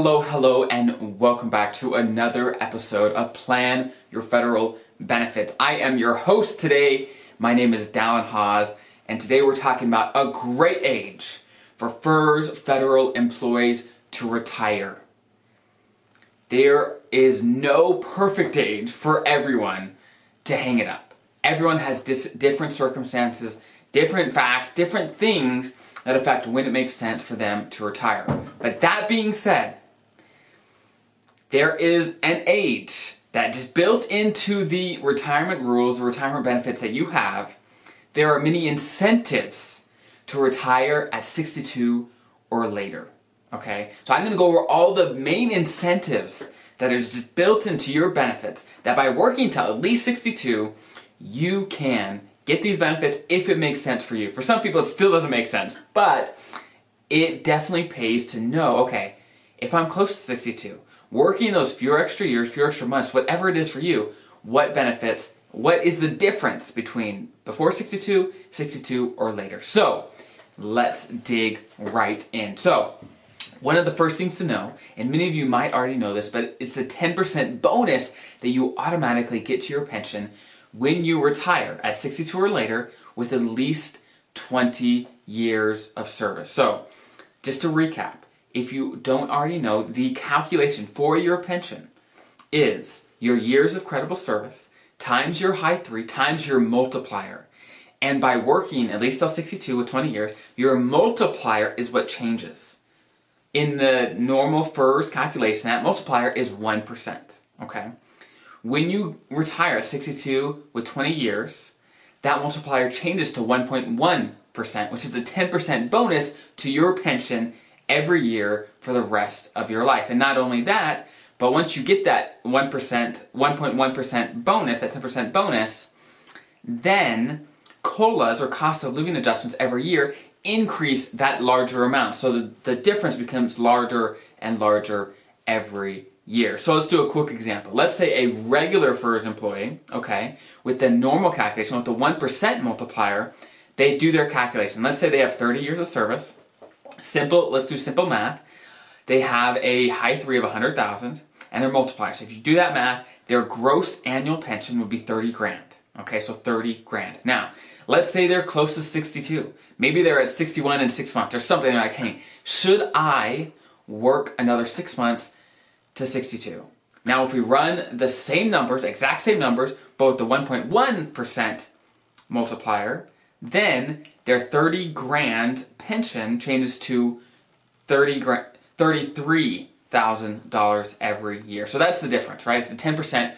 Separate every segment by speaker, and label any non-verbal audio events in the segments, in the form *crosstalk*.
Speaker 1: Hello, hello, and welcome back to another episode of Plan Your Federal Benefits. I am your host today. My name is Dallen Haws, and today we're talking about a great age for FERS federal employees to retire. There is no perfect age for everyone to hang it up. Everyone has dis- different circumstances, different facts, different things that affect when it makes sense for them to retire. But that being said, there is an age that is built into the retirement rules, the retirement benefits that you have. There are many incentives to retire at 62 or later. Okay? So I'm going to go over all the main incentives that is built into your benefits that by working till at least 62, you can get these benefits if it makes sense for you. For some people, it still doesn't make sense, but it definitely pays to know okay, if I'm close to 62, working those few extra years, few extra months, whatever it is for you, what benefits, what is the difference between before 62, 62, or later? So let's dig right in. So, one of the first things to know, and many of you might already know this, but it's the 10% bonus that you automatically get to your pension when you retire at 62 or later with at least 20 years of service. So, just to recap, if you don't already know, the calculation for your pension is your years of credible service times your high three times your multiplier. And by working at least till 62 with 20 years, your multiplier is what changes. In the normal FERS calculation, that multiplier is 1%. Okay? When you retire at 62 with 20 years, that multiplier changes to 1.1%, which is a 10% bonus to your pension every year for the rest of your life. And not only that, but once you get that 1%, 1.1% bonus, that 10% bonus, then COLAs or cost of living adjustments every year increase that larger amount. So the, the difference becomes larger and larger every year. So let's do a quick example. Let's say a regular FERS employee, okay, with the normal calculation, with the 1% multiplier, they do their calculation. Let's say they have 30 years of service. Simple, let's do simple math. They have a high three of 100,000 and their multiplier. So if you do that math, their gross annual pension would be 30 grand. Okay, so 30 grand. Now, let's say they're close to 62. Maybe they're at 61 in six months or something. They're like, hey, should I work another six months to 62. Now, if we run the same numbers, exact same numbers, with the 1.1% multiplier, then their 30 grand pension changes to 30 grand, $33,000 every year. So that's the difference, right? It's the 10%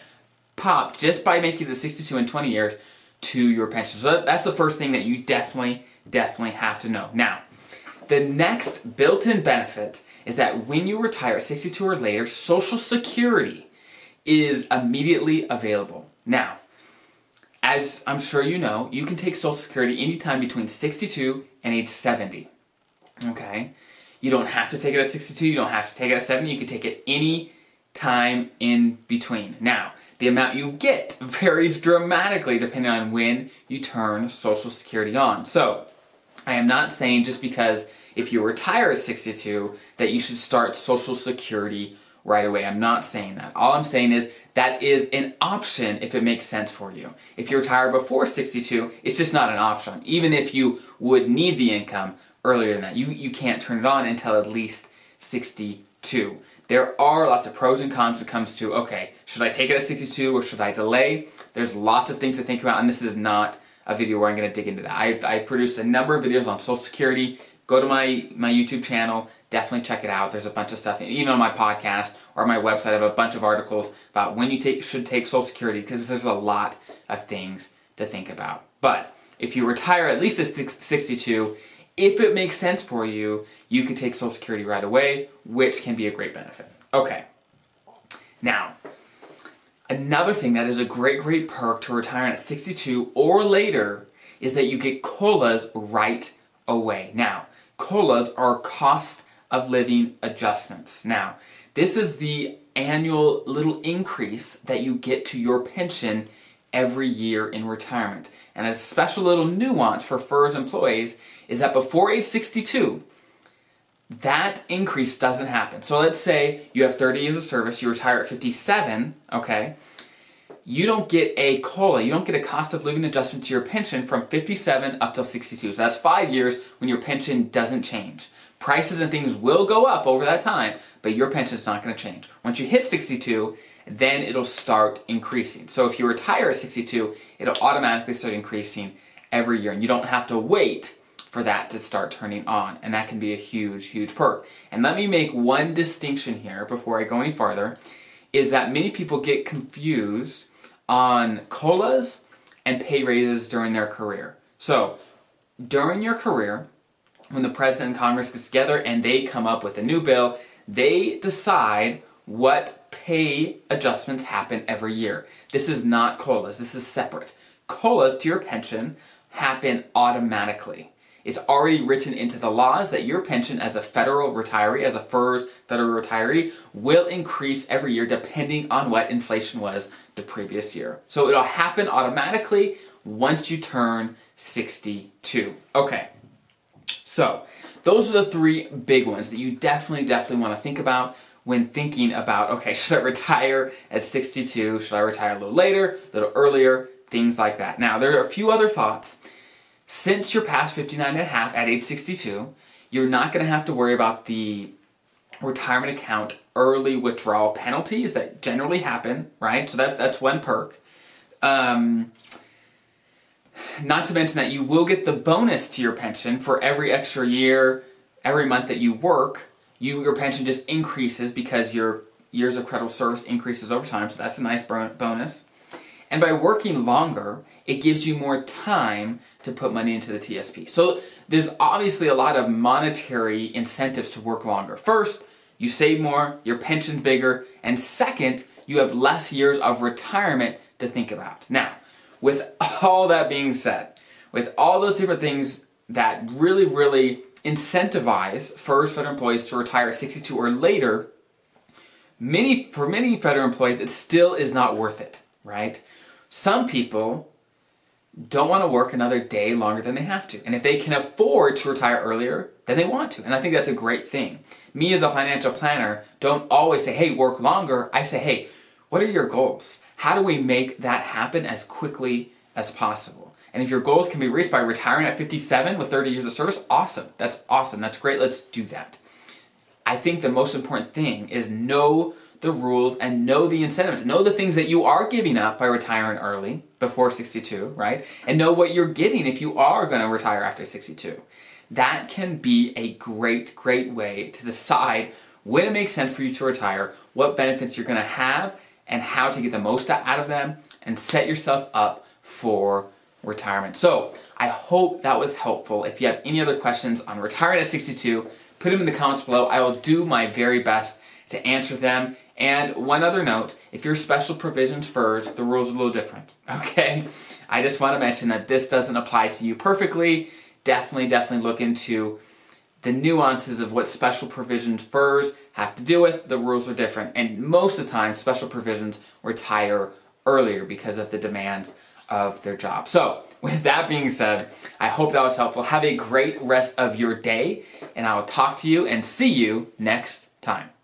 Speaker 1: pop just by making it to 62 and 20 years to your pension. So that's the first thing that you definitely, definitely have to know. Now, the next built in benefit is that when you retire at 62 or later, Social Security is immediately available. Now, as I'm sure you know, you can take Social Security anytime between 62 and age 70. Okay? You don't have to take it at 62, you don't have to take it at 70, you can take it any time in between. Now, the amount you get *laughs* varies dramatically depending on when you turn Social Security on. So, I am not saying just because if you retire at 62 that you should start Social Security right away. I'm not saying that. All I'm saying is that is an option if it makes sense for you. If you retire before 62, it's just not an option. Even if you would need the income earlier than that, you, you can't turn it on until at least 62. There are lots of pros and cons when it comes to, okay, should I take it at 62 or should I delay? There's lots of things to think about, and this is not a video where I'm going to dig into that. I've, I've produced a number of videos on Social Security, go to my, my YouTube channel, definitely check it out. There's a bunch of stuff, even on my podcast or my website, I have a bunch of articles about when you take, should take Social Security because there's a lot of things to think about. But if you retire at least at 62, if it makes sense for you, you can take Social Security right away, which can be a great benefit. Okay. Now, another thing that is a great, great perk to retiring at 62 or later is that you get COLAs right away. Now, COLAs are cost of living adjustments. Now, this is the annual little increase that you get to your pension every year in retirement. And a special little nuance for FERS employees is that before age 62, that increase doesn't happen. So let's say you have 30 years of service, you retire at 57, okay? You don't get a COLA, you don't get a cost of living adjustment to your pension from 57 up till 62. So that's five years when your pension doesn't change. Prices and things will go up over that time, but your pension is not going to change. Once you hit 62, then it'll start increasing. So if you retire at 62, it'll automatically start increasing every year, and you don't have to wait for that to start turning on. And that can be a huge, huge perk. And let me make one distinction here before I go any farther is that many people get confused on COLAs and pay raises during their career. So, during your career, when the president and Congress get together and they come up with a new bill, they decide what pay adjustments happen every year. This is not COLAs, this is separate. COLAs to your pension happen automatically. It's already written into the laws that your pension as a federal retiree, as a FERS federal retiree, will increase every year depending on what inflation was the previous year. So it'll happen automatically once you turn 62. Okay, so those are the three big ones that you definitely, definitely want to think about when thinking about okay, *laughs* should I retire at 62? Should I retire a little later, a little earlier? Things like that. Now, there are a few other thoughts since you're past 59 and a half at age 62, you're not going to have to worry about the retirement account early withdrawal penalties that generally happen, right? So that, that's one perk. Um, not to mention that you will get the bonus to your pension for every extra year, every month that you work. You your pension just increases because your years of credible service increases over time. So that's a nice bonus. And by working longer, it gives you more time to put money into the TSP. So there's obviously a lot of monetary incentives to work longer. First, you save more, your pension's bigger, and second, you have less years of retirement to think about. Now, with all that being said, with all those different things that really, really incentivize FERS federal employees to retire at 62 or later, many for many federal employees, it still is not worth it, right? Some people don't want to work another day longer than they have to. And if they can afford to retire earlier, then they want to. And I think that's a great thing. Me as a financial planner don't always say, hey, work longer. I say, hey, what are your goals? How do we make that happen as quickly as possible? And if your goals can be reached by retiring at 57 with 30 years of service, awesome. That's awesome. That's great. Let's do that. I think the most important thing is know the rules and know the incentives. Know the things that you are giving up by retiring early before 62, right? And know what you're getting if you are going to retire after 62. That can be a great, great way to decide when it makes sense for you to retire, what benefits you're going to have, and how to get the most out of them and set yourself up for retirement. So, I hope that was helpful. If you have any other questions on retiring at 62, put them in the comments below. I will do my very best to answer them and one other note, if you're special provisions FERS, the rules are a little different, *laughs* okay? I just want to mention that this doesn't apply to you perfectly. Definitely, definitely look into the nuances of what special provisions FERS have to do with. The rules are different. And most of the time, special provisions retire earlier because of the demands of their job. So, with that being said, I hope that was helpful. Have a great rest of your day, and I will talk to you and see you next time.